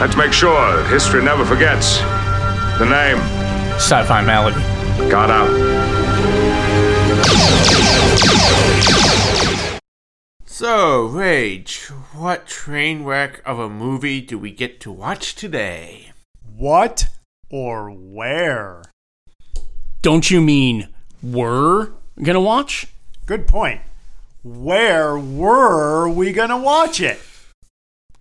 Let's make sure that history never forgets. The name. Sci-fi malady. Got out. So, Rage, what train wreck of a movie do we get to watch today? What or where? Don't you mean we're gonna watch? Good point. Where were we gonna watch it?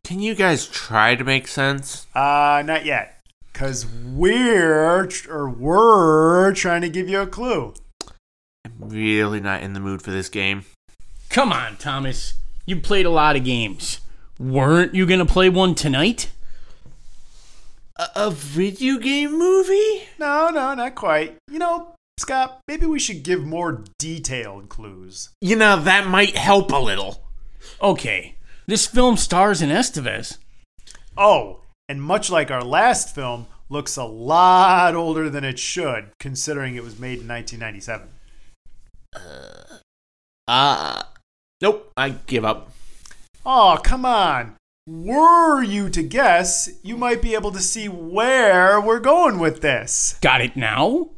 Can you guys try to make sense? Uh, not yet. Cause we're or we're trying to give you a clue. I'm really not in the mood for this game. Come on, Thomas. You played a lot of games. Weren't you gonna play one tonight? A, a video game movie? No, no, not quite. You know, Scott, maybe we should give more detailed clues. You know, that might help a little. Okay. This film stars in Estevez. Oh, and much like our last film, looks a lot older than it should, considering it was made in 1997. Uh, nope, I give up. Oh, come on. Were you to guess, you might be able to see where we're going with this. Got it now?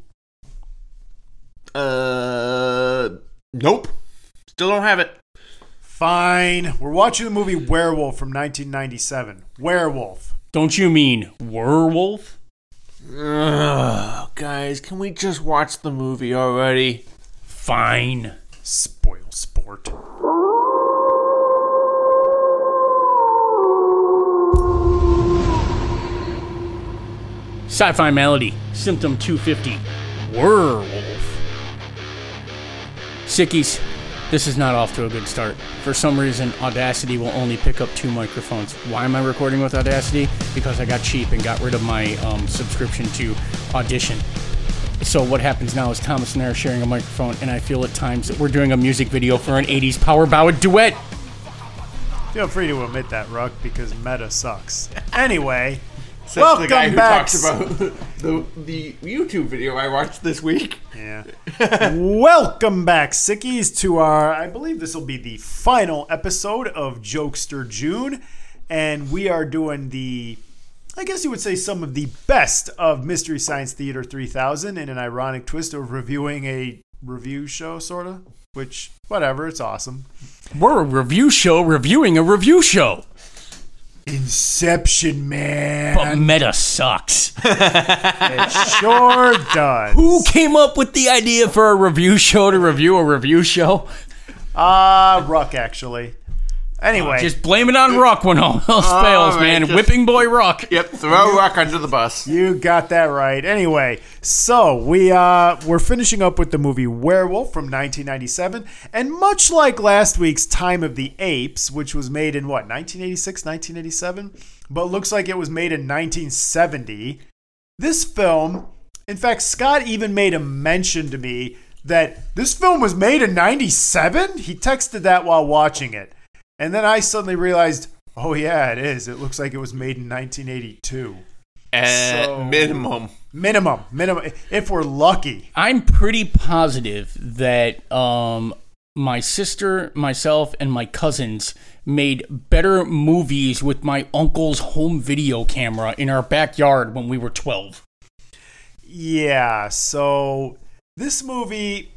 Uh, nope. Still don't have it. Fine. We're watching the movie Werewolf from 1997. Werewolf. Don't you mean werewolf? Ugh, guys, can we just watch the movie already? Fine. Spoil sport. Sci-fi malady. Symptom 250. Werewolf. Sickies, this is not off to a good start. For some reason, Audacity will only pick up two microphones. Why am I recording with Audacity? Because I got cheap and got rid of my um, subscription to Audition. So what happens now is Thomas and I are sharing a microphone, and I feel at times that we're doing a music video for an 80s power ballad duet. Feel free to admit that, Ruck, because meta sucks. Anyway, Says welcome the guy who back. talks about the, the YouTube video I watched this week. Yeah. Welcome back, sickies, to our, I believe this will be the final episode of Jokester June. And we are doing the, I guess you would say, some of the best of Mystery Science Theater 3000 in an ironic twist of reviewing a review show, sort of. Which, whatever, it's awesome. We're a review show reviewing a review show. Inception, man. But meta sucks. It sure does. Who came up with the idea for a review show to review a review show? Ah, Ruck, actually. Anyway. Just blame it on Ruck when all else All fails, right, man. just- Whipping boy Ruck. Yep, throw Rock under the bus. You got that right. Anyway, so we uh we're finishing up with the movie Werewolf from 1997, and much like last week's Time of the Apes, which was made in what 1986, 1987, but looks like it was made in 1970. This film, in fact, Scott even made a mention to me that this film was made in 97. He texted that while watching it, and then I suddenly realized, oh yeah, it is. It looks like it was made in 1982. At So- minimum. Minimum, minimum. If we're lucky. I'm pretty positive that um, my sister, myself, and my cousins made better movies with my uncle's home video camera in our backyard when we were 12. Yeah. So this movie,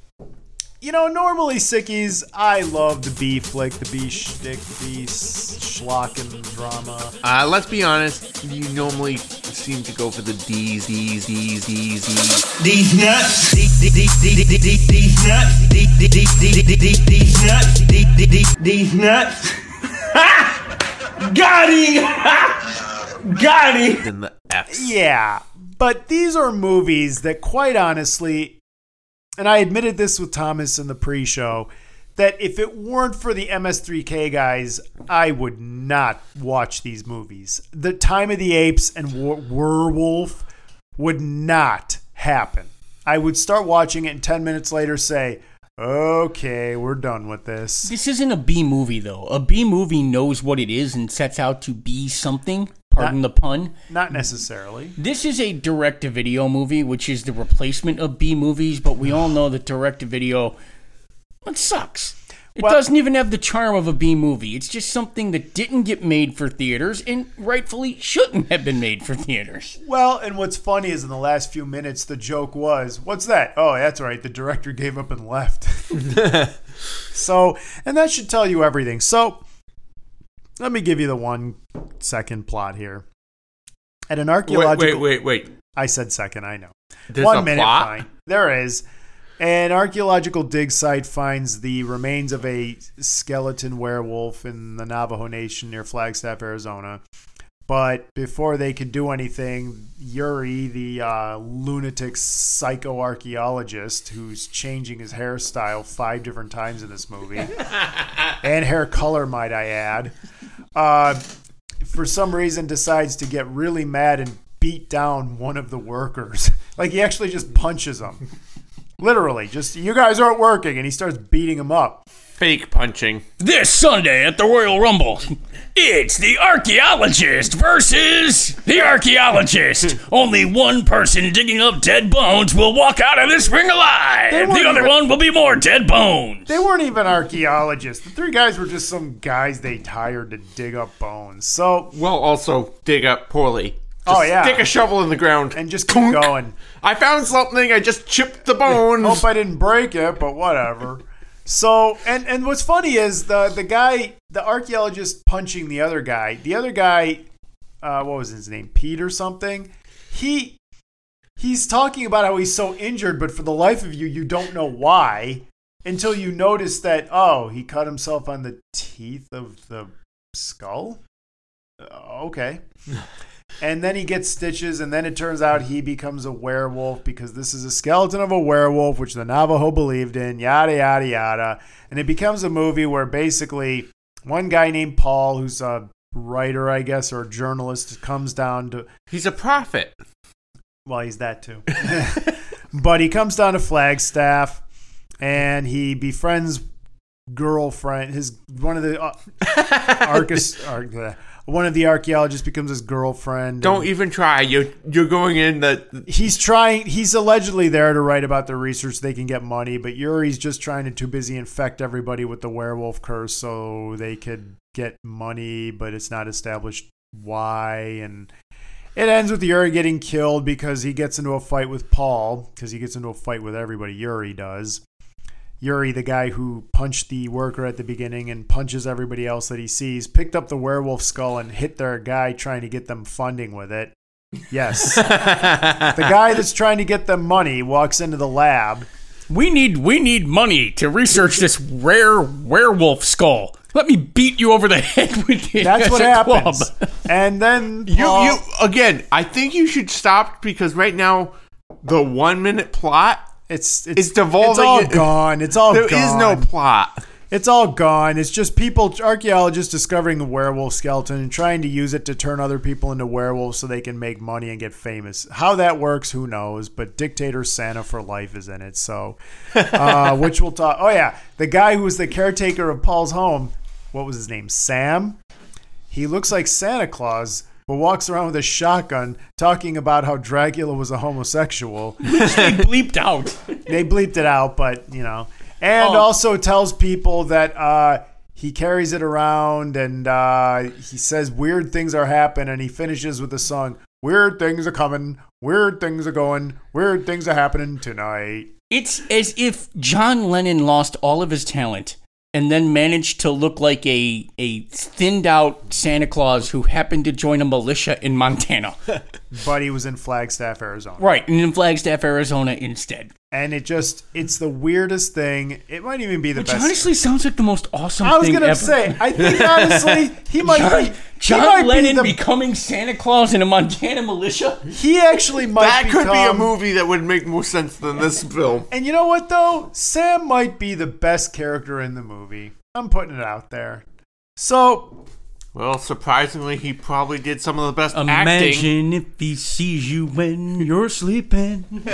you know, normally sickies, I love the B flick, the B shtick, the B schlocking drama. Uh, let's be honest, you normally seem to go for the D's, D's, D's, D's, D's. These nuts, these nuts, these nuts, these these these nuts. Got him! Got him! And the F's. Yeah, but these are movies that, quite honestly, and I admitted this with Thomas in the pre show, that if it weren't for the MST3K guys, I would not watch these movies. The Time of the Apes and Wer- Werewolf would not happen. I would start watching it and 10 minutes later say, okay, we're done with this. This isn't a B movie, though. A B movie knows what it is and sets out to be something. Pardon the pun. Not necessarily. This is a direct to video movie, which is the replacement of B movies, but we all know that direct to video it sucks. It Well- doesn't even have the charm of a B movie. It's just something that didn't get made for theaters and rightfully shouldn't have been made for theaters. Well, and what's funny is in the last few minutes, the joke was, "What's that?" Oh, that's right. The director gave up and left. so, and that should tell you everything. So, let me give you the one second plot here. At an archaeological, wait, wait, wait. I said second. I know. There's one minute, plot? fine. There is. An archaeological dig site finds the remains of a skeleton werewolf in the Navajo Nation near Flagstaff, Arizona. But before they could do anything, Yuri, the uh, lunatic psychoarchaeologist who's changing his hairstyle five different times in this movie, and hair color, might I add, uh, for some reason decides to get really mad and beat down one of the workers. like he actually just punches him. Literally, just you guys aren't working, and he starts beating him up. Fake punching. This Sunday at the Royal Rumble, it's the archaeologist versus the archaeologist. Only one person digging up dead bones will walk out of this ring alive. They The weren't other even- one will be more dead bones. They weren't even archaeologists. The three guys were just some guys they hired to dig up bones. So, Well, also dig up poorly. Oh, yeah. Stick a shovel in the ground and just keep going. I found something. I just chipped the bones. Hope I didn't break it, but whatever. So, and and what's funny is the the guy, the archaeologist punching the other guy. The other guy, uh, what was his name? Pete or something. He he's talking about how he's so injured, but for the life of you, you don't know why until you notice that oh, he cut himself on the teeth of the skull. Uh, okay. And then he gets stitches, and then it turns out he becomes a werewolf because this is a skeleton of a werewolf, which the Navajo believed in, yada, yada, yada. And it becomes a movie where basically one guy named Paul, who's a writer, I guess, or a journalist, comes down to, He's a prophet. well, he's that too. but he comes down to Flagstaff and he befriends girlfriend, his one of the uh, archis, ar- bleh. One of the archaeologists becomes his girlfriend. Don't even try. You're you're going in the. he's trying he's allegedly there to write about the research they can get money but yuri's just trying to too busy infect everybody with the werewolf curse so they could get money but it's not established why and it ends with yuri getting killed because he gets into a fight with paul because he gets into a fight with everybody yuri does Yuri, the guy who punched the worker at the beginning and punches everybody else that he sees, picked up the werewolf skull and hit their guy trying to get them funding with it. Yes. the guy that's trying to get them money walks into the lab. We need we need money to research this rare werewolf skull. Let me beat you over the head with it. That's what a happens. club. And then You Paul- you again. I think you should stop because right now, the one minute plot. It's it's, it's devolving It's all gone. It's all There is gone. no plot. It's all gone. It's just people, archaeologists discovering a werewolf skeleton and trying to use it to turn other people into werewolves so they can make money and get famous. How that works, who knows? But Dictator Santa for Life is in it. So, uh, which we'll talk. Oh, yeah. The guy who was the caretaker of Paul's home, what was his name? Sam? He looks like Santa Claus. But walks around with a shotgun talking about how Dracula was a homosexual they bleeped out. they bleeped it out, but you know, and Oh. also tells people that uh, he carries it around and uh, he says weird things are happening, and he finishes with the song "Weird things are coming, weird things are going, weird things are happening tonight." It's as if John Lennon lost all of his talent and then managed to look like a a thinned out Santa Claus who happened to join a militia in Montana. But he was in Flagstaff, Arizona, right, and in Flagstaff, Arizona instead. and it just—it's the weirdest thing. It might even be the Which best. honestly sounds like the most awesome I was thing gonna ever. say, I think honestly, he might be. John Lennon be the, becoming Santa Claus in a Montana militia? He actually might That could be a movie that would make more sense than this film. And you know what though? Sam might be the best character in the movie. I'm putting it out there. So Well, surprisingly, he probably did some of the best acting. Imagine if he sees you when you're sleeping,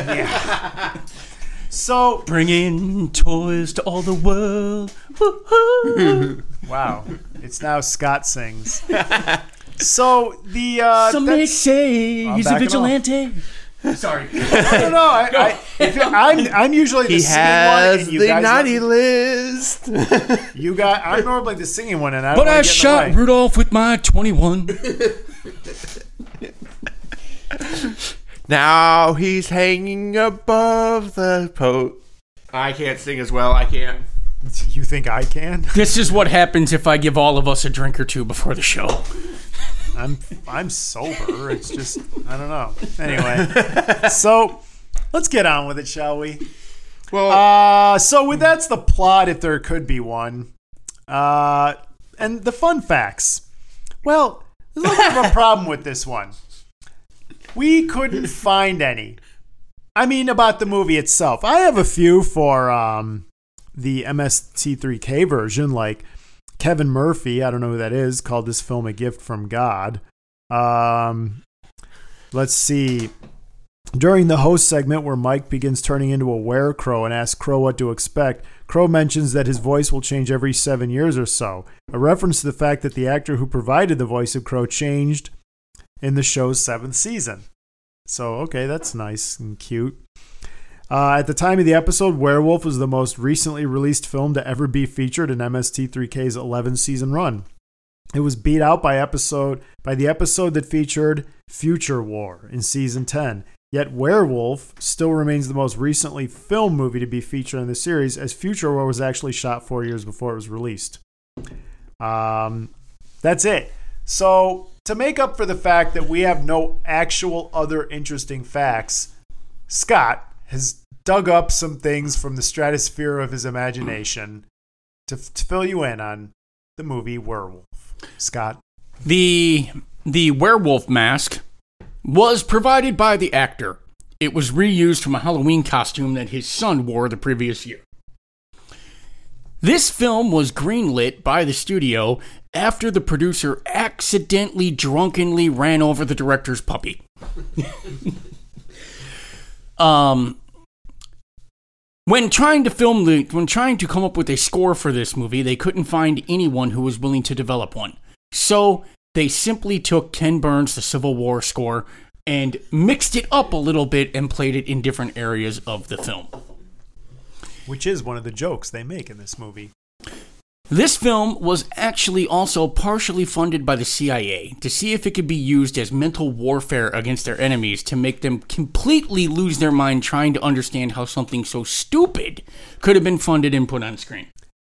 so bringing toys to all the world. Woo-hoo. wow, it's now Scott sings. So the uh, Some may that's- say I'm he's a backing vigilante. Sorry. I don't know. I, I, if you- I'm I'm usually the He singing one, has and you the guys naughty list. You got. I'm normally the singing one, and I. But don't I wanna in the shot way. Rudolph with my 21. now he's hanging above the po. I can't sing as well. I can't. You think I can? This is what happens if I give all of us a drink or two before the show. I'm I'm sober. It's just I don't know. Anyway, so let's get on with it, shall we? Well, Uh, so with that's the plot, if there could be one. Uh, and the fun facts. Well, there's a little bit of a problem with this one. We couldn't find any. I mean, about the movie itself. I have a few for um, the MST3K version, like Kevin Murphy, I don't know who that is, called this film a gift from God. Um, let's see. During the host segment, where Mike begins turning into a werecrow and asks Crow what to expect, Crow mentions that his voice will change every seven years or so, a reference to the fact that the actor who provided the voice of Crow changed in the show's seventh season. So, okay, that's nice and cute. Uh, at the time of the episode, Werewolf was the most recently released film to ever be featured in MST3K's 11 season run. It was beat out by episode by the episode that featured Future War in season 10. Yet Werewolf still remains the most recently film movie to be featured in the series, as Future War was actually shot four years before it was released. Um, that's it. So to make up for the fact that we have no actual other interesting facts, Scott has dug up some things from the stratosphere of his imagination to, to fill you in on the movie Werewolf. Scott. The the werewolf mask was provided by the actor. It was reused from a Halloween costume that his son wore the previous year. This film was greenlit by the studio after the producer accidentally drunkenly ran over the director's puppy. um when trying to film the when trying to come up with a score for this movie, they couldn't find anyone who was willing to develop one. So they simply took Ken Burns' The Civil War score and mixed it up a little bit and played it in different areas of the film. which is one of the jokes they make in this movie. This film was actually also partially funded by the CIA to see if it could be used as mental warfare against their enemies to make them completely lose their mind trying to understand how something so stupid could have been funded and put on screen.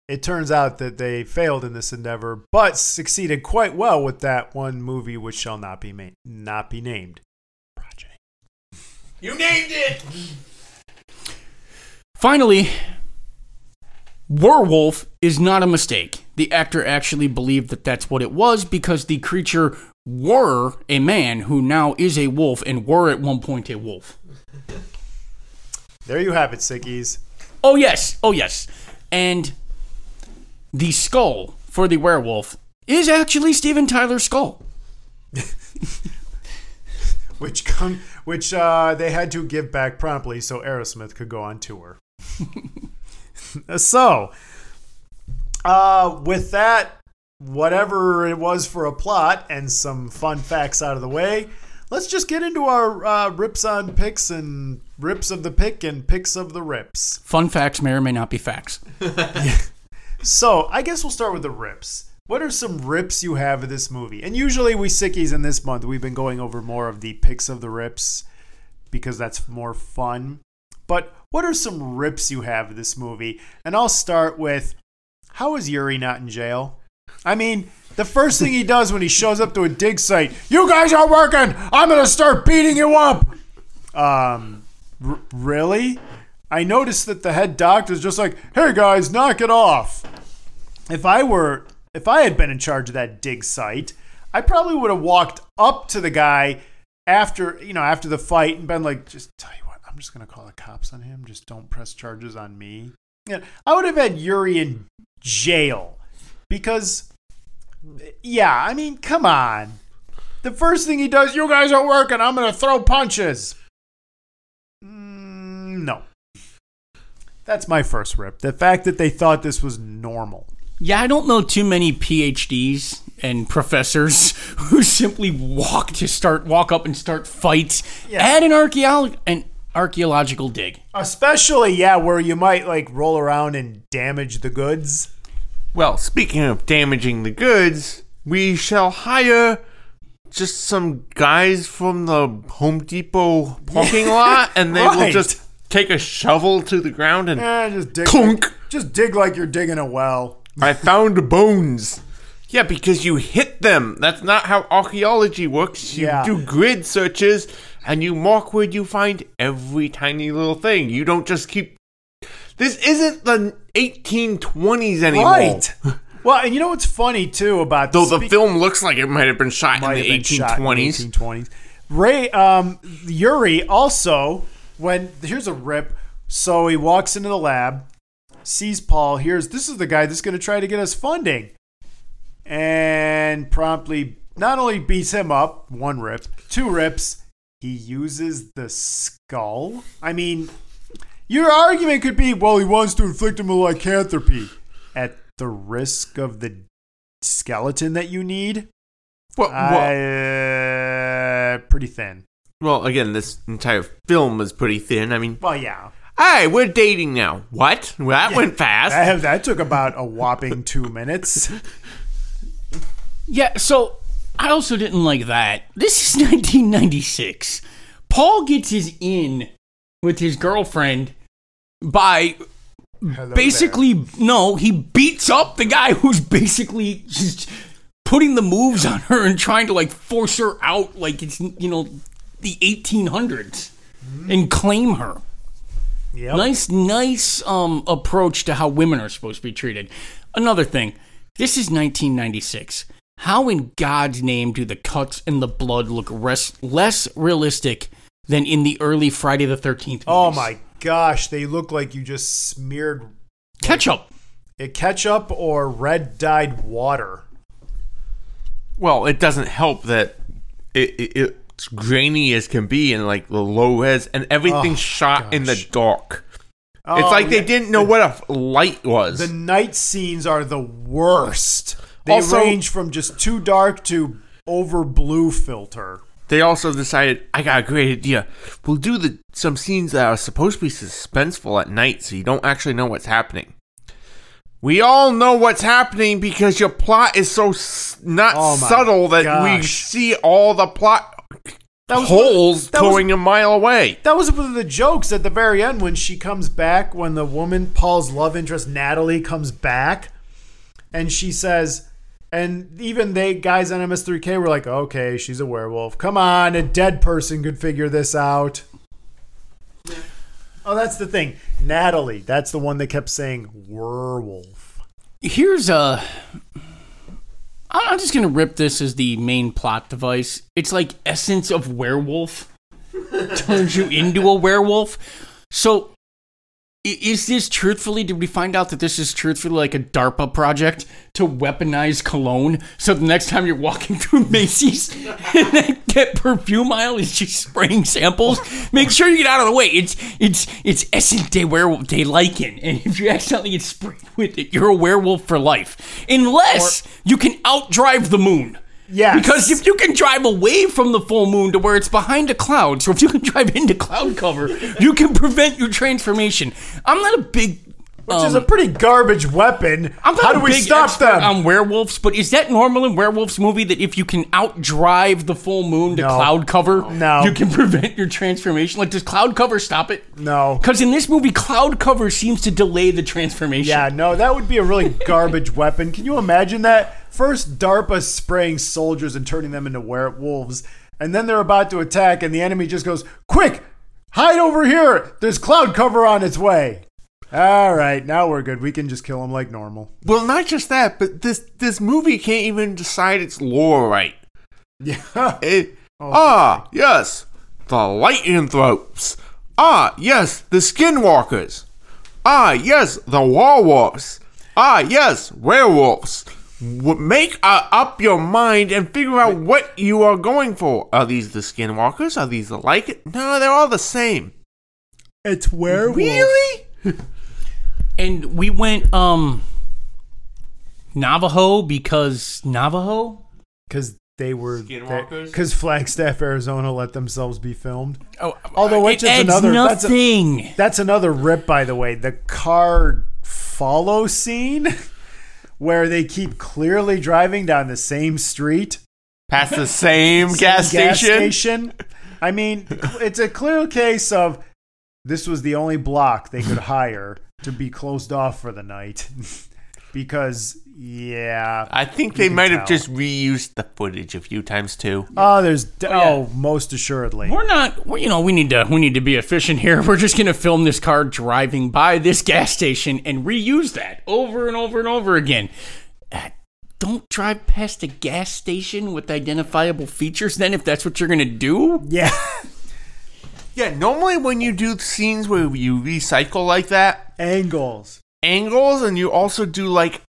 It turns out that they failed in this endeavor, but succeeded quite well with that one movie which shall not be ma- not be named. Project. you named it. Finally, werewolf is not a mistake. The actor actually believed that that's what it was because the creature were a man who now is a wolf and were at one point a wolf. There you have it, Sickies. Oh, yes. Oh, yes. And the skull for the werewolf is actually Steven Tyler's skull. Which come, which uh, they had to give back promptly so Aerosmith could go on tour. so, uh, with that, whatever it was for a plot and some fun facts out of the way, let's just get into our uh, rips on picks and rips of the pick and picks of the rips. Fun facts may or may not be facts. So I guess we'll start with the rips. What are some rips you have of this movie? And usually we sickies in this month we've been going over more of the picks of the rips because that's more fun. But what are some rips you have of this movie? And I'll start with how is Yuri not in jail? I mean, the first thing he does when he shows up to a dig site, you guys are working. I'm gonna start beating you up. Um, r- really? I noticed that the head doctor's just like, hey guys, knock it off. If I were, if I had been in charge of that dig site, I probably would have walked up to the guy after, you know, after the fight and been like, just tell you I'm just gonna call the cops on him. Just don't press charges on me. Yeah, I would have had Yuri in jail because, yeah, I mean, come on. The first thing he does, you guys are working. I'm gonna throw punches. Mm, no. That's my first rip. The fact that they thought this was normal. Yeah, I don't know too many PhDs and professors who simply walk to start walk up and start fights Yeah. at an archaeolo- an archaeological dig. Especially, yeah, where you might like roll around and damage the goods. Well, speaking of damaging the goods, we shall hire just some guys from the Home Depot parking lot, and they will just take a shovel to the ground and Eh, just dig. clunk. Just dig like you're digging a well. I found bones. Yeah, because you hit them. That's not how archaeology works. You Yeah. do grid searches and you mark where you find every tiny little thing. You don't just keep. This isn't the 1820s anymore. Right. Well, and you know what's funny too about Though the speak- film looks like it might have been shot in the been shot in the 1820s. 1820s. Ray, um, Yuri also when here's a rip. So he walks into the lab, sees Paul. Here's this is the guy that's going to try to get us funding, and promptly not only beats him up one rip, two rips. He uses the skull. I mean, your argument could be, well, he wants to inflict him a lycanthropy at the risk of the skeleton that you need. Well, well, Uh, pretty thin. well, again, this entire film is pretty thin. I mean, Well, yeah. hey, we're dating now. What? Well, that went fast. That, that took about a whopping two minutes. Yeah, so I also didn't like that. This is 1996. Paul gets his in with his girlfriend by Hello basically no, he beats up the guy who's basically just putting the moves on her and trying to like force her out like it's you know the 1800s and claim her. there. Yep. Nice, nice um, approach to how women are supposed to be treated. Another thing, this is 1996. How in God's name do the cuts and the blood look res- less realistic than in the early Friday the 13th? Oh my gosh, they look like you just smeared Ketchup. a ketchup or red dyed water. Well, it doesn't help that it, it, it's grainy as can be and like the low res and everything's Oh, shot in the dark. Oh, it's like they didn't know what a light was. The night scenes are the worst. They Also- range from just too dark to over blue filter. they also decided, I got a great idea. We'll do the some scenes that are supposed to be suspenseful at night, so you don't actually know what's happening. We all know what's happening because your plot is so s- not Oh subtle that we see all the plot holes that was- going a mile away. That was one of the jokes at the very end when she comes back, when the woman, Paul's love interest, Natalie, comes back, and she says, and even they guys on MST3K were like, okay, she's a werewolf. Come on, a dead person could figure this out. Oh, that's the thing. Natalie, that's the one that kept saying werewolf. Here's a. I'm I'm just gonna rip this as the main plot device. It's like essence of werewolf turns you into a werewolf. So, is this truthfully? Did we find out that this is truthfully like a DARPA project to weaponize cologne? So the next time you're walking through Macy's and they get perfume aisle is just spraying samples, make sure you get out of the way. It's it's it's essence de werewolf de lichen, and if you accidentally get sprayed with it, you're a werewolf for life, unless you can outdrive the moon. Yes. Because if you can drive away from the full moon to where it's behind a cloud, so if you can drive into cloud cover, you can prevent your transformation. I'm not a big. Which is a pretty garbage weapon. Um, I'm not How do we stop them? on werewolves, but is that normal in werewolves movie that if you can outdrive the full moon to No. cloud cover, No. you can prevent your transformation? Like, does cloud cover stop it? no. Because in this movie, cloud cover seems to delay the transformation. Yeah, no, that would be a really garbage weapon. Can you imagine that? First, DARPA spraying soldiers and turning them into werewolves, and then they're about to attack, and the enemy just goes, Quick, hide over here. There's cloud cover on its way. All right, now we're good. We can just kill them like normal. Well, not just that, but this this movie can't even decide its lore right. Yeah. It, ah, yes, the lycanthropes. Ah, yes, the skinwalkers. Ah, yes, the werewolves. Ah, yes, werewolves. W- Make uh, up your mind and figure out what you are going for. Are these the skinwalkers? Are these the like? No, they're all the same. It's werewolf. Really? and we went um Navajo because Navajo. because they were Skinwalkers? because Flagstaff, Arizona, let themselves be filmed. Oh, Although, which it is adds another- that's a- That's another rip, by the way. The car follow scene where they keep clearly driving down the same street, Past the same same gas station. station. I mean, it's a clear case of this was the only block they could hire to be closed off for the night. because, yeah. I think they might tell. have just reused the footage a few times too. Oh, there's oh, yeah. most assuredly. We're not. we- You know, we need to. We need to be efficient here. We're just gonna film this car driving by this gas station and reuse that over and over and over again. Uh, don't drive past a gas station with identifiable features. Then, if that's what you're gonna do, Yeah. Yeah, normally when you do scenes where you recycle like that, Angles, angles, and you also do like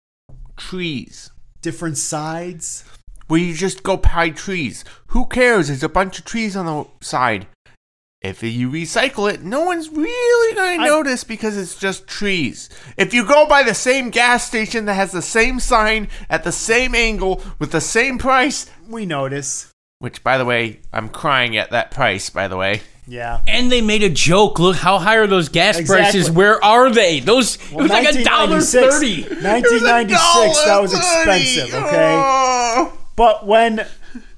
trees, different sides. where you just go by trees. Who cares? There's a bunch of trees on the side. If you recycle it, no one's really going to notice because it's just trees. If you go by the same gas station that has the same sign at the same angle with the same price, We notice. which by the way, I'm crying at that price, by the way. Yeah. and they made a joke. Look, how high are those gas Exactly. prices? Where are they? Those it was like a dollar thirty. 1996, that was expensive, okay? Oh. But when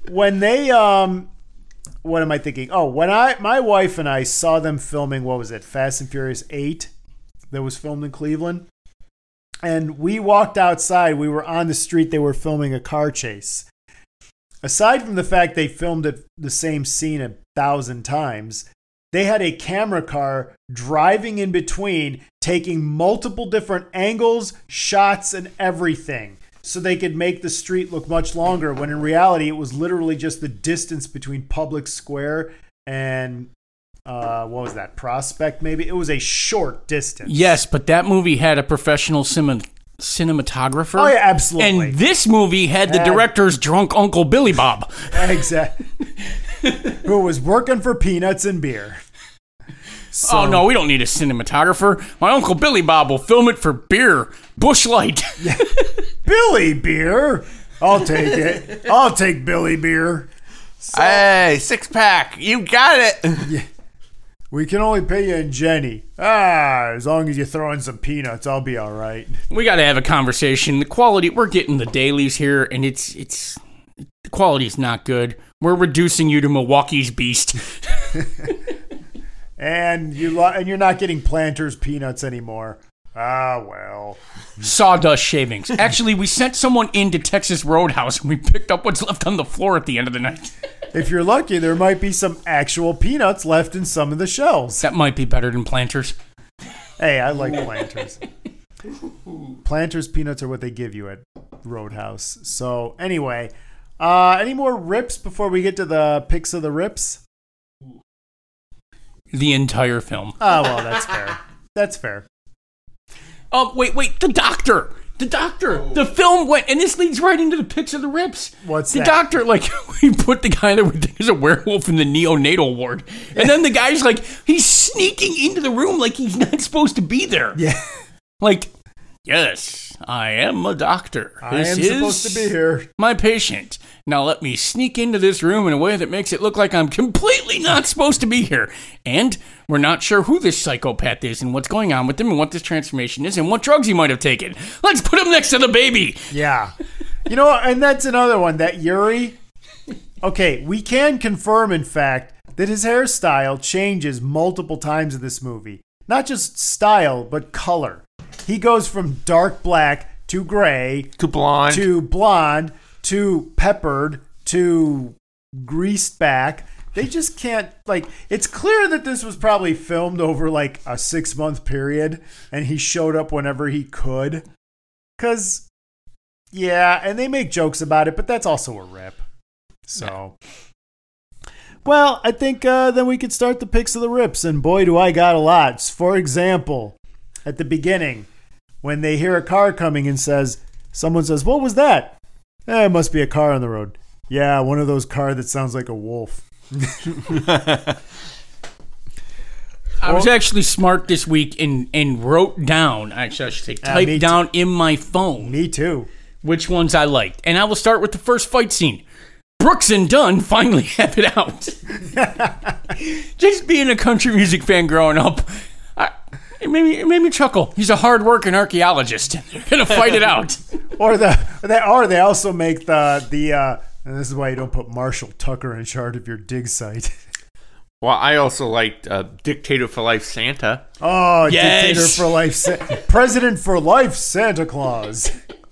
when they um what am I thinking? Oh, when I my wife and I saw them filming what was it? Fast and Furious 8 that was filmed in Cleveland. And we walked outside, we were on the street, they were filming a car chase. Aside from the fact they filmed it the same scene a thousand times, they had a camera car driving in between, taking multiple different angles, shots, and everything. So they could make the street look much longer when in reality it was literally just the distance between Public Square and uh, what was that? Prospect, maybe? It was a short distance. Yes, but that movie had a professional cinem- cinematographer. Oh, yeah, absolutely. And this movie had the Had- director's drunk uncle Billy Bob. Exactly. Who was working for peanuts and beer. So, oh no, we don't need a cinematographer. My uncle Billy Bob will film it for beer, Busch Light. Billy beer. I'll take it. I'll take Billy beer. Hey, six pack. You got it. We can only pay you in Genny. Ah, as long as you throw in some peanuts, I'll be all right. we got to have a conversation. The quality, we're getting the dailies here, and it's it's the quality's not good. We're reducing you to Milwaukee's Beast. And you lo- and you're not getting planters peanuts anymore. Ah, well. Sawdust shavings. Actually, we sent someone into Texas Roadhouse and we picked up what's left on the floor at the end of the night. If you're lucky, there might be some actual peanuts left in some of the shells. That might be better than planters. Hey, I like planters. planters peanuts are what they give you at Roadhouse. So anyway, uh, any more rips before we get to the picks of the rips? The entire film. Oh well, that's fair. That's fair. Oh, wait, wait. The doctor. The doctor. The film went, and this leads right into the pics of the rips. What's the that? doctor? Like, we put the guy that we think is a werewolf in the neonatal ward, and then the guy's like, he's sneaking into the room like he's not supposed to be there. Yeah, Like, yes, I am a doctor. I This am is supposed to be here. My patient. Now let me sneak into this room in a way that makes it look like I'm completely not supposed to be here. And we're not sure who this psychopath is and what's going on with him and what this transformation is and what drugs he might have taken. Let's put him next to the baby. Yeah. You know, and that's another one. That Yuri. Okay, we can confirm, in fact, that his hairstyle changes multiple times in this movie. Not just style, but color. He goes from dark black to gray To blonde. to blonde to peppered to greased back. They just can't like it's clear that this was probably filmed over like a 6 month period and he showed up whenever he could cuz yeah, and they make jokes about it, but that's also a rip. So well, I think uh, then we could start the picks of the rips, and boy, do I got a lot. For example, at the beginning, when they hear a car coming and says, someone says, "What was that?" Eh, it must be a car on the road. Yeah, one of those car that sounds like a wolf. I was actually smart this week and, and wrote down, actually, I should say, me typed down in my phone Me too. which ones I liked. And I will start with the first fight scene. Brooks and Dunn finally have it out. Just being a country music fan growing up, it, made me, it made me chuckle. He's a hard-working archaeologist. They're gonna fight it out. Or the they or they also make the the uh, and this is why you don't put Marshall Tucker in charge of your dig site. Well, I also liked uh, Dictator for Life Santa. Oh, Yes. dictator for life, Sa- president for life, Santa Claus.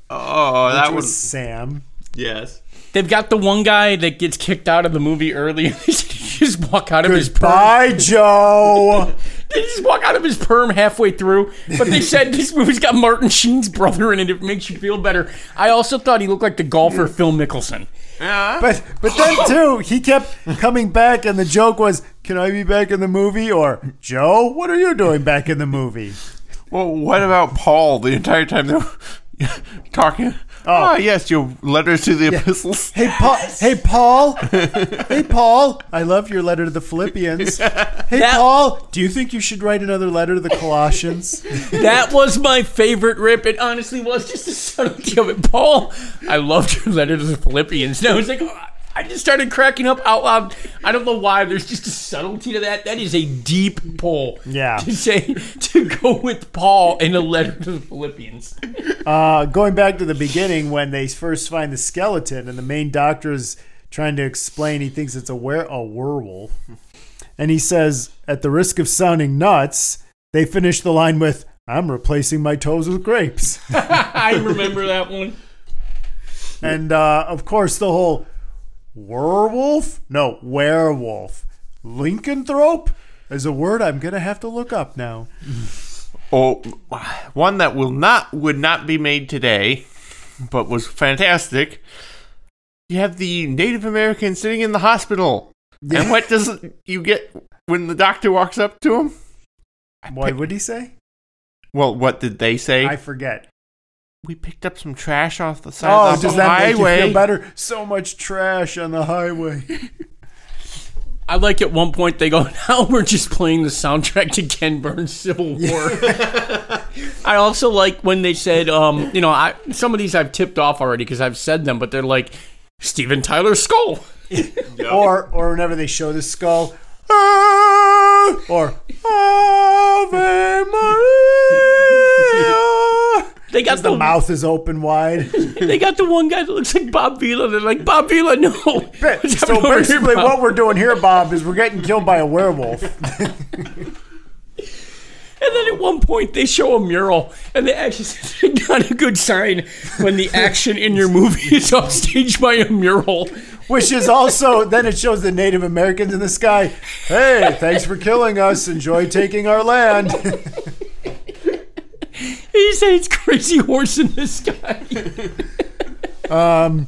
Oh, that That was was Sam. yes. They've got the one guy that gets kicked out of the movie early. They just walk out of his. Bye, Joe. They just walk out of his perm halfway through. But they said this movie's got Martin Sheen's brother in it. It makes you feel better. I also thought he looked like the golfer Phil Mickelson. Yeah. But but then too, he kept coming back, and the joke was, "Can I be back in the movie?" Or Joe, what are you doing back in the movie? Well, what about Paul the entire time they were talking? Oh, ah, yes, your letters to the epistles. Hey Paul. Hey Paul. hey Paul. I love your letter to the Philippians. Hey That- Paul. Do you think you should write another letter to the Colossians? That was my favorite rip. It honestly was just the subtlety of it. Paul, I loved your letter to the Philippians. No, it's like, oh, I just started cracking up out loud. I don't know why. There's just a subtlety to that. That is a deep pull. Yeah. To say, to go with Paul in a letter to the Philippians. Uh, going back to the beginning when they first find the skeleton and the main doctor is trying to explain he thinks it's a were a werewolf and he says at the risk of sounding nuts they finish the line with i'm replacing my toes with grapes I remember that one. and uh, of course the whole werewolf? No werewolf. Lincolnthrope is a word i'm gonna have to look up now. Oh, one that will not would not be made today, but was fantastic. You have the Native American sitting in the hospital, and what does you get when the doctor walks up to him? what would he say? Well, what did they say? i forget we picked up some trash off the side oh of the does that make you feel better? So much trash on the highway. I like at one point they go, now we're just playing the soundtrack to Ken Burns' Civil War. I also like when they said, um, you know, I some of these I've tipped off already because I've said them, but they're like Steven Tyler's skull. or or whenever they show the skull, "Ah," or Ave Maria. They got The the, mouth is open wide. they got the one guy that looks like Bob Vila. They're like Bob Vila, no. What's so here, basically, what we're doing here, Bob, is we're getting killed by a werewolf. And then at one point they show a mural, and they actually said not a good sign when the action in your movie is upstaged by a mural. Which is also then it shows the Native Americans in the sky. Hey, thanks for killing us. Enjoy taking our land. He said it's crazy horse in the sky. um,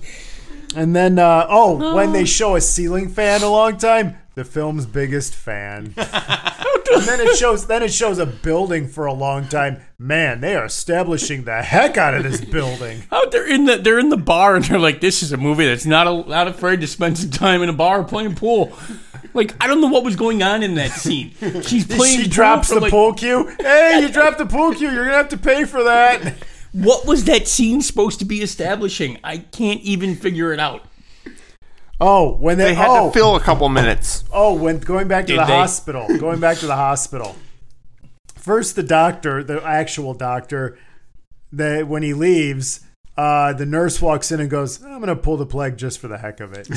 And then, uh, oh, when they show a ceiling fan a long time, the film's biggest fan. and then it shows, then it shows a building for a long time. Man, they are establishing the heck out of this building. out there in the they're in the bar and they're like, this is a movie that's not a, not afraid to spend some time in a bar playing pool. Like I don't know what was going on in that scene. She's playing. she pool drops the like- pool cue. Hey, you dropped the pool cue. You're gonna have to pay for that. What was that scene supposed to be establishing? I can't even figure it out. Oh, when they, They had oh, to fill a couple minutes. Oh, when going back to Did the they? hospital, going back to the hospital. First, the doctor, the actual doctor, that when he leaves, uh, the nurse walks in and goes, "I'm gonna pull the plug just for the heck of it,"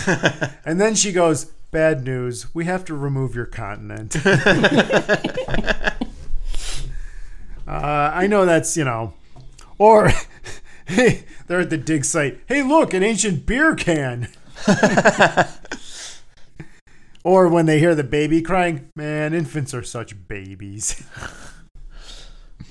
and then she goes, "Bad news. We have to remove your continent." uh, I know that's you know, or hey, they're at the dig site. Hey, look, an ancient beer can. Or when they hear the baby crying, man, infants are such babies.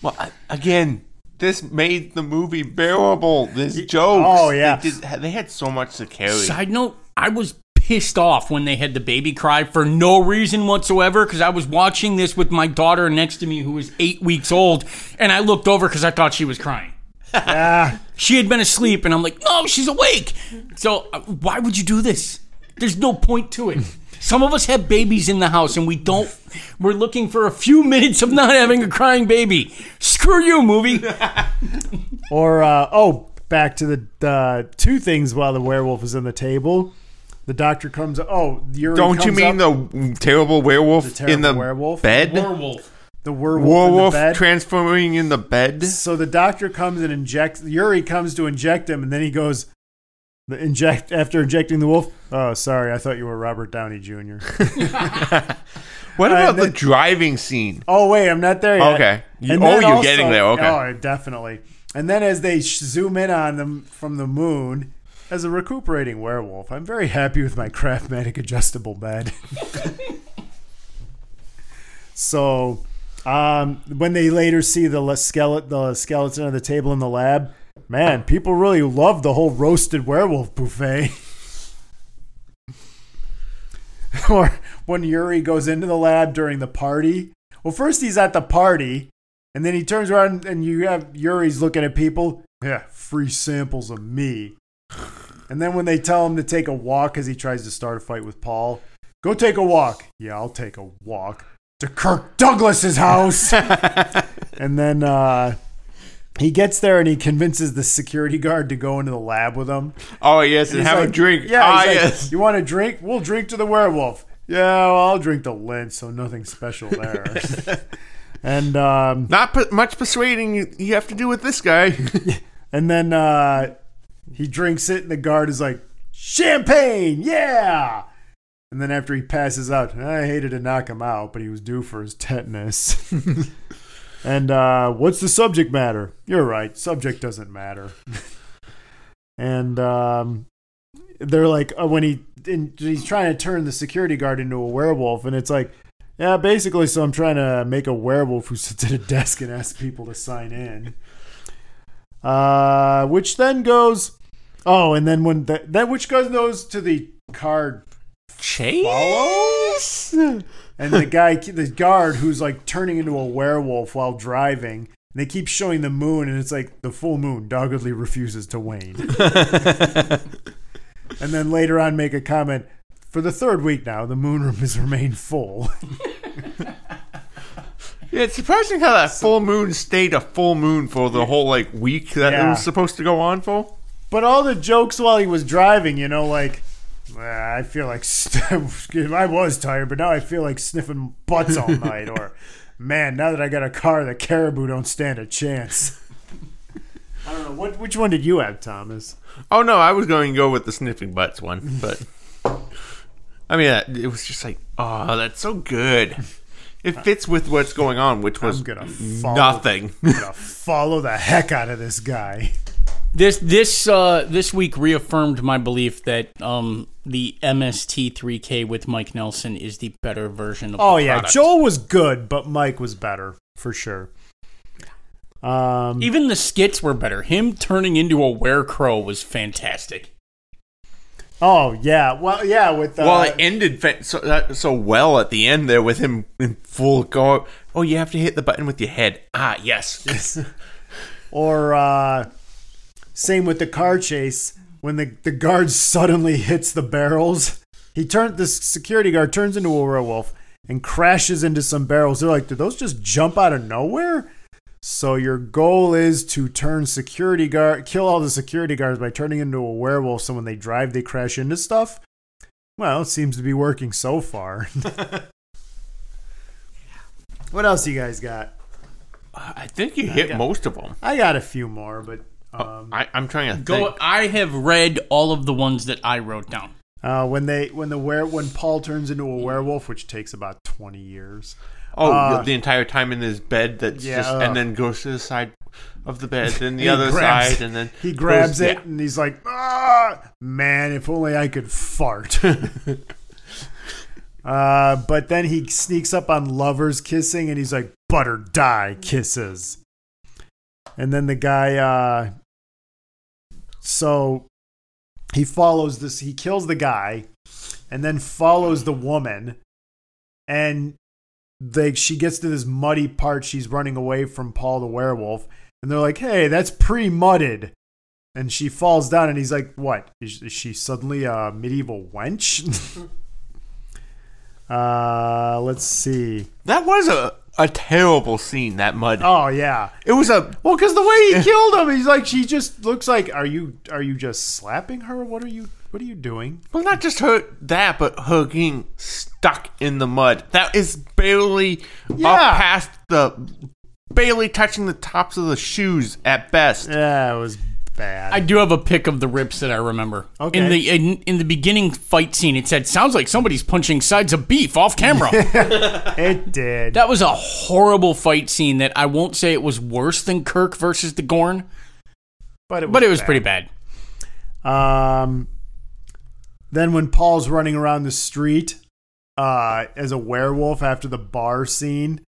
Well, I- again, this made the movie bearable. This jokes. oh, yeah. They, did, they had so much to carry. Side note: I was pissed off when they had the baby cry for no reason whatsoever because I was watching this with my daughter next to me who was eight weeks old, and I looked over because I thought she was crying. ah, She had been asleep, and I'm like, no, she's awake. So uh, why would you do this? There's no point to it. Some of us have babies in the house, and we don't. We're looking for a few minutes of not having a crying baby. Screw you, movie. or uh, oh, back to the uh, two things while the werewolf is on the table. The doctor comes. Oh, Yuri Don't you comes mean up, the terrible werewolf The terrible in the werewolf? bed? Werewolf. the werewolf, in the bed? transforming in the bed? So the doctor comes and injects. Yuri comes to inject him, and then he goes. The inject after injecting the wolf. Oh, sorry, I thought you were Robert Downey Jr. What about the driving scene? Oh wait, I'm not there yet. Okay. You, oh, you're also- getting there. Okay. Oh, definitely. And then as they sh- zoom in on them from the moon, as a recuperating werewolf, I'm very happy with my Craftmatic adjustable bed. so, um, when they later see the skeleton, the skeleton of the table in the lab, man, people really love the whole roasted werewolf buffet. or when Yuri goes into the lab during the party. Well, first he's at the party, and then he turns around and you have Yuri's looking at people. Yeah, free samples of me. And then when they tell him to take a walk as he tries to start a fight with Paul, go take a walk. Yeah, I'll take a walk to Kirk Douglas's house. and then uh, he gets there and he convinces the security guard to go into the lab with him. Oh, yes, and He's have a drink. Yeah, ah, like, yes. You want a drink? We'll drink to the werewolf. Yeah, well, I'll drink to Lint, so nothing special there. and um, Not p- much persuading you, you have to do with this guy. and then uh, he drinks it, and the guard is like, "Champagne, yeah!" And then after he passes out, I hated to knock him out, but he was due for his tetanus. and uh, what's the subject matter? You're right, subject doesn't matter. and um, they're like, uh, when he he's trying to turn the security guard into a werewolf, and it's like, yeah, basically, so I'm trying to make a werewolf who sits at a desk and asks people to sign in. Uh, which then goes, oh, and then when the, that which goes goes to the card Chase? and the guy, the guard who's like turning into a werewolf while driving. And they keep showing the moon, and it's like the full moon doggedly refuses to wane. and then later on, make a comment for the third week now, the moon room has remained full. Yeah, it's surprising how that full moon stayed a full moon for the whole like week that it Yeah. was supposed to go on for. But all the jokes while he was driving, you know, like "Ah, I feel like st- I was tired, but now I feel like sniffing butts all night. Or man, now that I got a car, the caribou don't stand a chance. I don't know what. Which one did you have, Thomas? Oh no, I was going to go with the sniffing butts one, but I mean, uh, it was just like, oh, that's so good. It fits with what's going on, which was I'm gonna follow, nothing. I'm gonna follow the heck out of this guy. This this uh, this week reaffirmed my belief that um, the MST3K with Mike Nelson is the better version of. Oh the yeah, product. Joel was good, but Mike was better for sure. Um, Even the skits were better. Him turning into a werecrow was fantastic. oh yeah, well yeah, with uh, well, it ended fa- so that, so well at the end there with him in full go. Oh, you have to hit the button with your head. Ah, yes. Or uh, same with the car chase when the the guard suddenly hits the barrels. He turned the security guard turns into a werewolf and crashes into some barrels. They're like, did those just jump out of nowhere? So your goal is to turn security guard, kill all the security guards by turning into a werewolf. So when they drive, they crash into stuff. Well, it seems to be working so far. what else you guys got? Uh, I think you hit got- most of them. I got a few more, but um, I, I'm trying to Go. think. I have read all of the ones that I wrote down. Uh, when they when the were when Paul turns into a werewolf, which takes about twenty years. Oh, Uh, the entire time in his bed. That's Yeah, just, and then goes to the side of the bed, then the other grabs- side, and then He grabs goes- it yeah. and he's like, ah, man, if only I could fart. uh, but then he sneaks up on lovers kissing and he's like, butter die kisses. And then the guy, uh, so he follows this, he kills the guy and then follows the woman. And they, she gets to this muddy part. She's running away from Paul the werewolf. And they're like, hey, that's pre mudded. And she falls down, and he's like, what? Is, is she suddenly a medieval wench? uh, let's see. That was a a terrible scene. That mud. Oh yeah. It was a Well, because the way he killed him, he's like, she just looks like, are you, are you just slapping her? What are you, what are you doing? well, not just her that, but her getting stuck in the mud. That is barely Yeah. up past the, barely touching the tops of the shoes at best. Yeah, it was bad. I do have a pic of the rips that I remember. Okay. In the in, in the beginning fight scene, it said, "Sounds like somebody's punching sides of beef off camera." it did. that was a horrible fight scene. That I won't say it was worse than Kirk versus the Gorn, but it was, but it was bad. pretty bad. Um, then when Paul's running around the street uh, as a werewolf after the bar scene,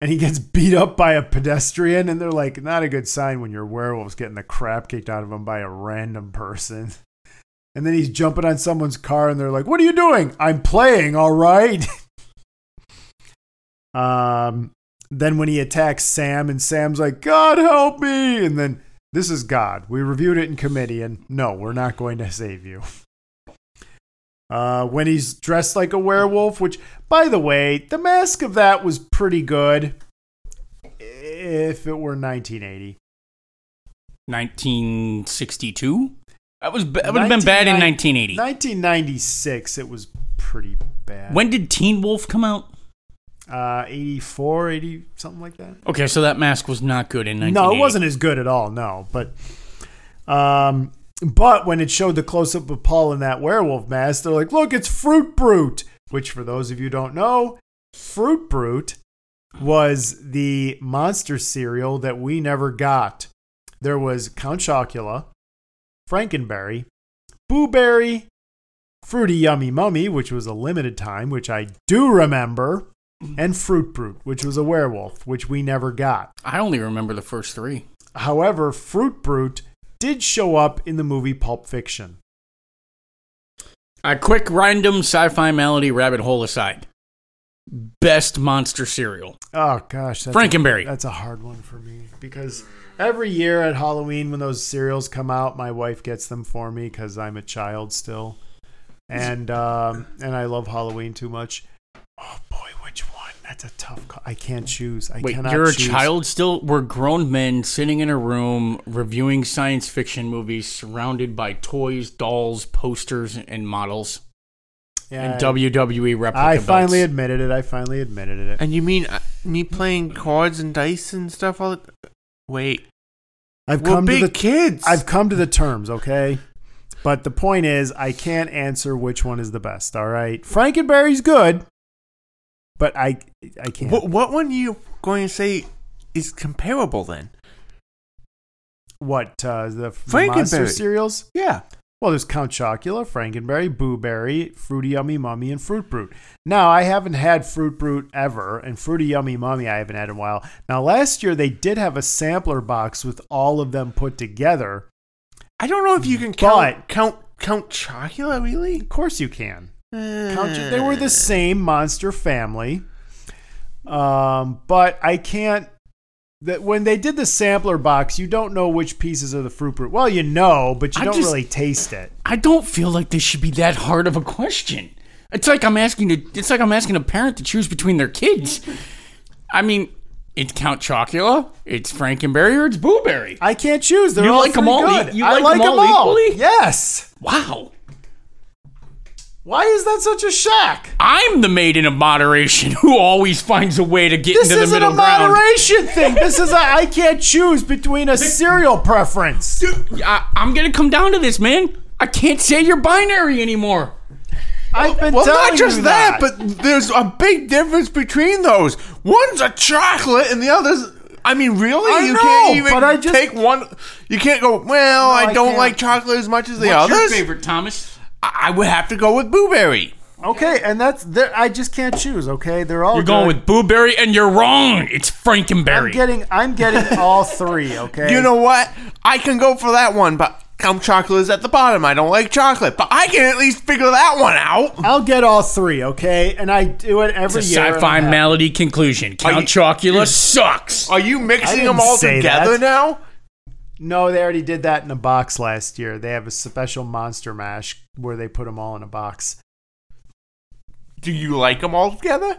and he gets beat up by a pedestrian, and they're like, not a good sign when your werewolf's getting the crap kicked out of him by a random person. And then he's jumping on someone's car, and they're like, "What are you doing? I'm playing, all right." um, then when he attacks Sam, and Sam's like, "God help me!" and then this is God. We reviewed it in committee, and no, we're not going to save you. Uh, when he's dressed like a werewolf, which, by the way, the mask of that was pretty good. If it were 1980, 1962. That was that would have been bad in 1980. 1996, it was pretty bad. When did Teen Wolf come out? Uh, 84, 80, something like that. Okay, so that mask was not good in 1980. No, it wasn't as good at all. No, but um, but when it showed the close up of Paul in that werewolf mask, they're like, "Look, it's Fruit Brute." Which, for those of you who don't know, Fruit Brute was the monster cereal that we never got. There was Count Chocula, Frankenberry, Boo Berry, Fruity Yummy Mummy, which was a limited time, which I do remember, and Fruit Brute, which was a werewolf, which we never got. I only remember the first three. However, Fruit Brute did show up in the movie Pulp Fiction. A quick random sci-fi malady rabbit hole aside. Best monster cereal. Oh gosh, that's Frankenberry. A, that's a hard one for me because every year at Halloween when those cereals come out, my wife gets them for me because I'm a child still, and um, and I love Halloween too much. Oh boy, which one? That's a tough call. I can't choose. I Wait, cannot you're a choose. child still? We're grown men sitting in a room reviewing science fiction movies surrounded by toys, dolls, posters, and models. Yeah, and WWE replica I finally belts. admitted it. I finally admitted it. And you mean uh, me playing cards and dice and stuff? All the- wait, I've we're come to the kids. I've come to the terms, okay? But the point is, I can't answer which one is the best. All right, Frankenberry's good, but I I can't. What, what one are you going to say is comparable then? What uh, the, monster cereals? Yeah. Well, there's Count Chocula, Frankenberry, Boo Berry, Fruity Yummy Mummy, and Fruit Brute. Now, I haven't had Fruit Brute ever, and Fruity Yummy Mummy I haven't had in a while. Now, last year they did have a sampler box with all of them put together. I don't know if you can count count count Chocula really. Of course, you can. Count, they were the same monster family, um, but I can't. That when they did the sampler box, you don't know which pieces of the fruit brute. Well, you know, but you I don't just- really taste it. I don't feel like this should be that hard of a question. It's like I'm asking to, It's like I'm asking a parent to choose between their kids. I mean, it's Count Chocula, it's Frankenberry, or it's Blueberry. I can't choose. They're You all like 'em three all good. e- you I like like 'em them all all equally? Yes. Wow. Why is that such a shock? I'm the maiden of moderation who always finds a way to get This into the isn't middle a ground. moderation thing. This is a I can't choose between a cereal preference. I, I'm gonna come down to this, man. I can't say you're binary anymore. I've been Well, telling not just you that, but there's a big difference between those. One's a chocolate, and the other's. I mean, really? I you know, can't even but I just- take one. You can't go. Well, I I don't can't. like chocolate as much as the What's others. your favorite, Thomas? I would have to go with blueberry. okay, and that's there. I just can't choose. Okay, they're all. You're going good. with Booberry, and you're wrong. It's Frankenberry. I'm getting. I'm getting all three. Okay. You know what? I can go for that one, but Count Chocolate is at the bottom. I don't like chocolate, but I can at least figure that one out. I'll get all three. Okay, and I do it every It's a year. sci-fi malady conclusion. Count you- Chocula sucks. Are you mixing them all together that. now? No, they already did that in a box last year. They have a special monster mash where they put them all in a box. Do you like them all together?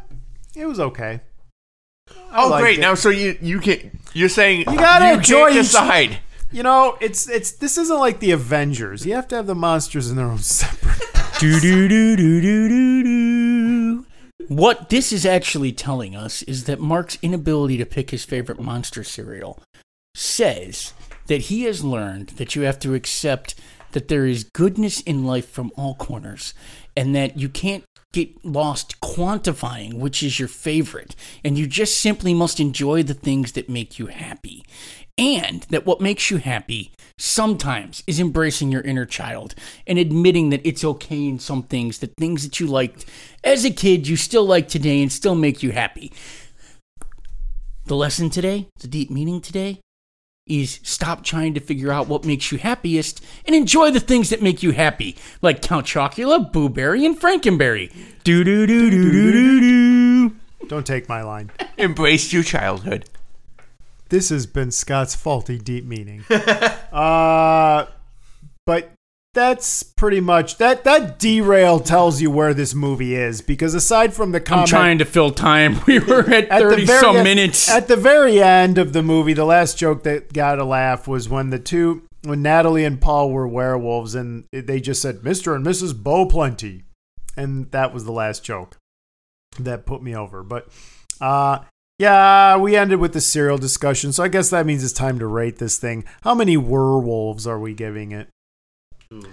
It was okay. Oh, great! it. Now, so you you can you're saying you gotta you enjoy can't each- decide. You know, it's it's this isn't like the Avengers. You have to have the monsters in their own separate. do do do do do do do. What this is actually telling us is that Mark's inability to pick his favorite monster cereal says that he has learned that you have to accept that there is goodness in life from all corners and that you can't get lost quantifying which is your favorite. And you just simply must enjoy the things that make you happy. And that what makes you happy sometimes is embracing your inner child and admitting that it's okay in some things that things that you liked as a kid you still like today and still make you happy. The lesson today the deep meaning today is stop trying to figure out what makes you happiest and enjoy the things that make you happy, like Count Chocula, Boo Berry, and Frankenberry. Do do do do do do do. Don't take my line. Embrace your childhood. This has been Scott's faulty deep meaning. uh, but that's pretty much that. That derail tells you where this movie is because aside from the I'm trying to fill time. We were at at 30 very some minutes. At the very end of the movie, the last joke that got a laugh was when the two, when Natalie and Paul were werewolves, and they just said Mr. and Mrs. Bo Plenty, and that was the last joke that put me over. But uh, yeah, we ended with the serial discussion, so I guess that means it's time to rate this thing. How many werewolves are we giving it?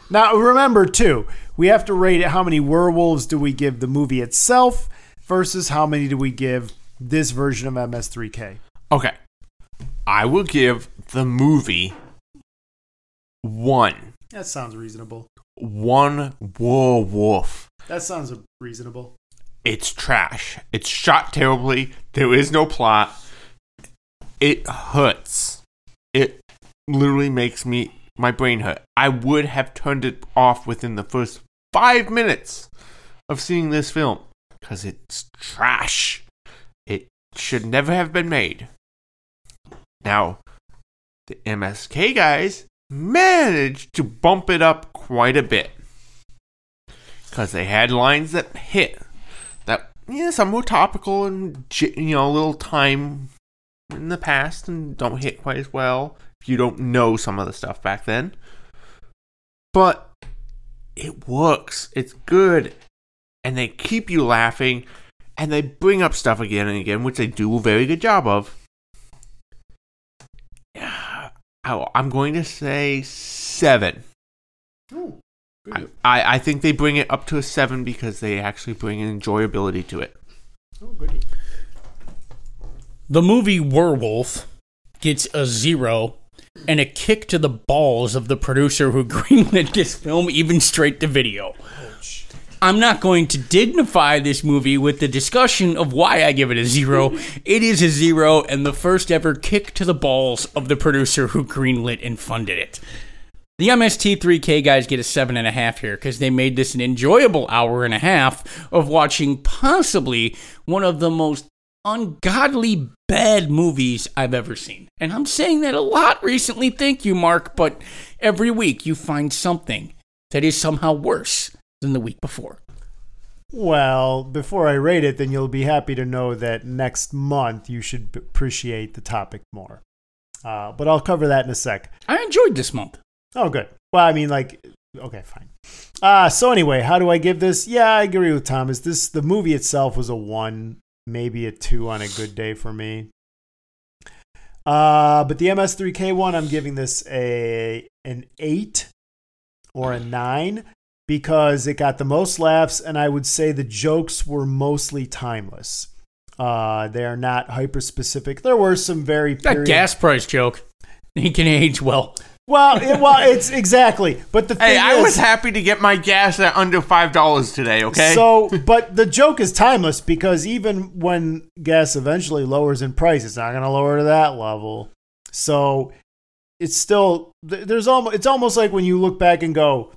Now remember too, we have to rate it. How many werewolves do we give the movie itself versus how many do we give this version of MST3K? Okay, I will give the movie one That sounds reasonable. one werewolf. That sounds reasonable. It's trash. It's shot terribly. There is no plot. It hurts. It literally makes me my brain hurt. I would have turned it off within the first five minutes of seeing this film because it's trash. It should never have been made. Now, the MSK guys managed to bump it up quite a bit because they had lines that hit that yeah some were topical and you know a little time in the past and don't hit quite as well you don't know some of the stuff back then. But it works. It's good. And they keep you laughing and they bring up stuff again and again which they do a very good job of. Yeah, oh, I- i'm going to say seven. I, I I think they bring it up to a seven because they actually bring an enjoyability to it. the movie Werewolf gets a zero and a kick to the balls of the producer who greenlit this film, even straight to video. I'm not going to dignify this movie with the discussion of why I give it a zero. it is a zero and the first ever kick to the balls of the producer who greenlit and funded it. The MST3K guys get a seven and a half here because they made this an enjoyable hour and a half of watching possibly one of the most ungodly bad movies I've ever seen. And I'm saying that a lot recently, thank you, Mark, but every week you find something that is somehow worse than the week before. Well, before I rate it, then you'll be happy to know that next month you should appreciate the topic more. Uh, but I'll cover that in a sec. I enjoyed this month. Oh, good. Well, I mean, like, okay, fine. Uh, so anyway, how do I give this? Yeah, I agree with Thomas. This the movie itself was a one, maybe a two on a good day for me. Uh, but the MST3K one, I'm giving this a an eight or a nine because it got the most laughs, and I would say the jokes were mostly timeless. Uh, they are not hyper specific. There were some very That gas price joke. He can age well. Well, it, well, it's exactly. But the thing Hey, I is, was happy to get my gas at under five dollars today. Okay. So, but the joke is timeless because even when gas eventually lowers in price, it's not going to lower to that level. So, it's still there's almost it's almost like when you look back and go,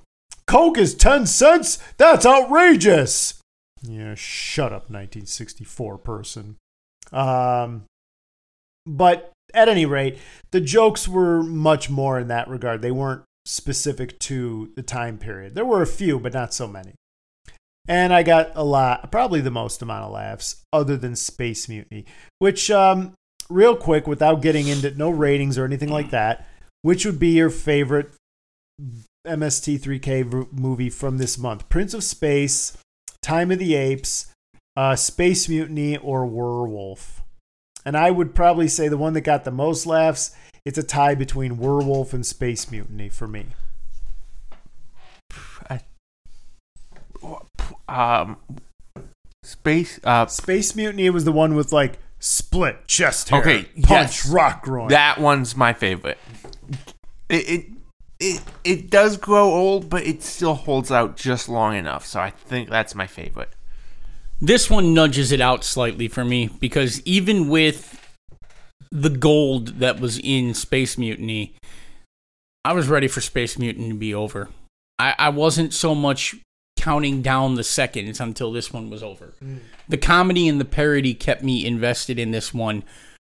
Coke is ten cents. That's outrageous. Yeah, shut up, 1964 person. Um, but at any rate, the jokes were much more in that regard. They weren't specific to the time period. There were a few, but not so many. And I got a lot, probably the most amount of laughs, other than Space Mutiny. Which, um, real quick, without getting into no ratings or anything like that, which would be your favorite MST3K v- movie from this month? Prince of Space, Time of the Apes, uh, Space Mutiny, or Werewolf? And I would probably say the one that got the most laughs, it's a tie between Werewolf and Space Mutiny for me. Um, space. Uh, Space Mutiny was the one with like split chest hair, Okay, punch, yes. rock groin. that one's my favorite. It, it it it does grow old, but it still holds out just long enough. So I think that's my favorite. This one nudges it out slightly for me because even with the gold that was in Space Mutiny, I was ready for Space Mutiny to be over. I, I wasn't so much counting down the seconds until this one was over. Hmm. The comedy and the parody kept me invested in this one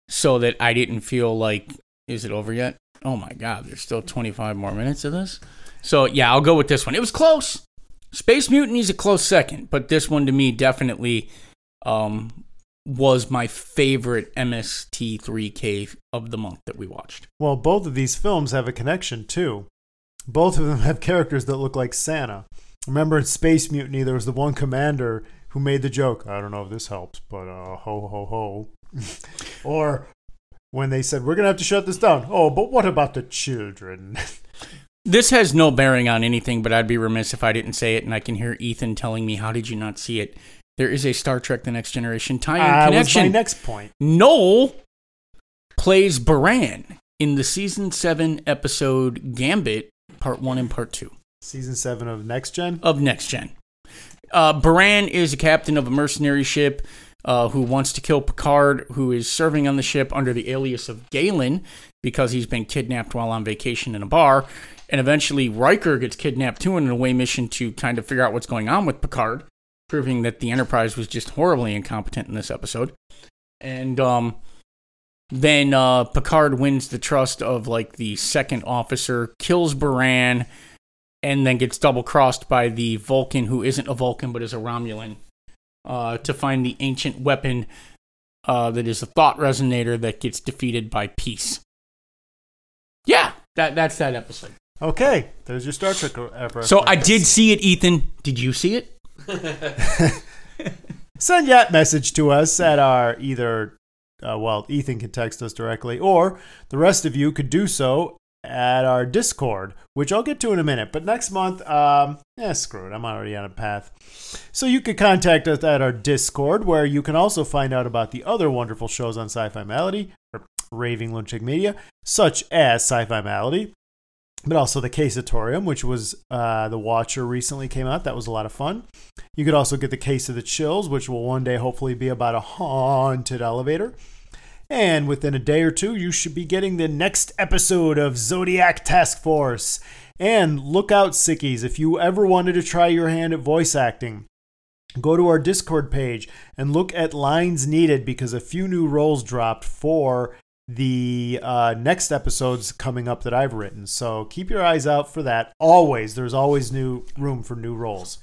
so that I didn't feel like, is it over yet? Oh my God, there's still 25 more minutes of this. So yeah, I'll go with this one. It was close. Space Mutiny's a close second, but this one to me definitely um, was my favorite MST3K of the month that we watched. well, both of these films have a connection too. Both of them have characters that look like Santa. Remember in Space Mutiny, there was the one commander who made the joke. I don't know if this helps, but uh, ho ho ho. or when they said we're gonna have to shut this down. Oh, but what about the children? This has no bearing on anything, but I'd be remiss if I didn't say it, and I can hear Ethan telling me, How did you not see it? There is a Star Trek The Next Generation tie in Ah, was my connection. next point. Noel plays Baran in the season 7 episode Gambit, part 1 and part 2. Season seven of Next Gen. of Next Gen. Uh, Baran is a captain of a mercenary ship uh, who wants to kill Picard, who is serving on the ship under the alias of Galen because he's been kidnapped while on vacation in a bar. And eventually, Riker gets kidnapped too in an away mission to kind of figure out what's going on with Picard, proving that the Enterprise was just horribly incompetent in this episode. And um, then uh, Picard wins the trust of like the second officer, kills Baran, and then gets double crossed by the Vulcan, who isn't a Vulcan but is a Romulan, uh, to find the ancient weapon uh, that is a thought resonator that gets defeated by peace. Yeah, that that's that episode. Okay, there's your Star Trek ever. So I did see it, Ethan. Did you see it? send that message to us at our either uh, well ethan can text us directly or the rest of you could do so at our discord which i'll get to in a minute but next month um yeah screw it i'm already on a path so you could contact us at our discord where you can also find out about the other wonderful shows on sci-fi malady or raving lunatic media such as sci-fi malady but also the Casatorium, which was uh, the Watcher recently came out. That was a lot of fun. You could also get the Case of the Chills, which will one day hopefully be about a haunted elevator. And within a day or two, you should be getting the next episode of Zodiac Task Force. And look out, sickies, if you ever wanted to try your hand at voice acting, go to our Discord page and look at lines needed because a few new roles dropped for the uh, next episodes coming up that I've written. So keep your eyes out for that. Always, there's always new room for new roles.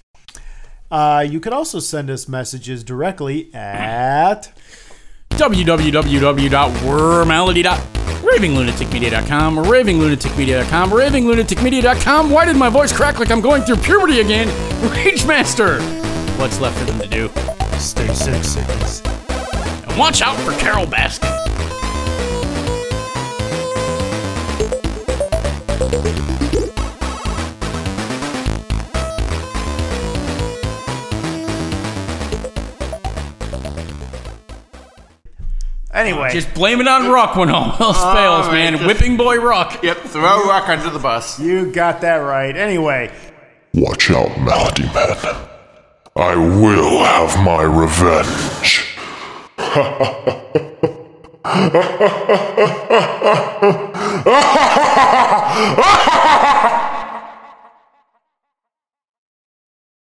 Uh, you can also send us messages directly at www.wormality.ravinglunaticmedia.com, ravinglunaticmedia.com, ravinglunaticmedia.com. Why did my voice crack like I'm going through puberty again? Rage Master. What's left for them to do? Stay sick, sickies. And watch out for Carole Baskin. Anyway, Just blame it on Ruck when all else oh, fails, right, man. just- Whipping boy Ruck. Yep, throw Rock under the bus. you got that right. Anyway, Watch out, Malady Man. I will have my revenge.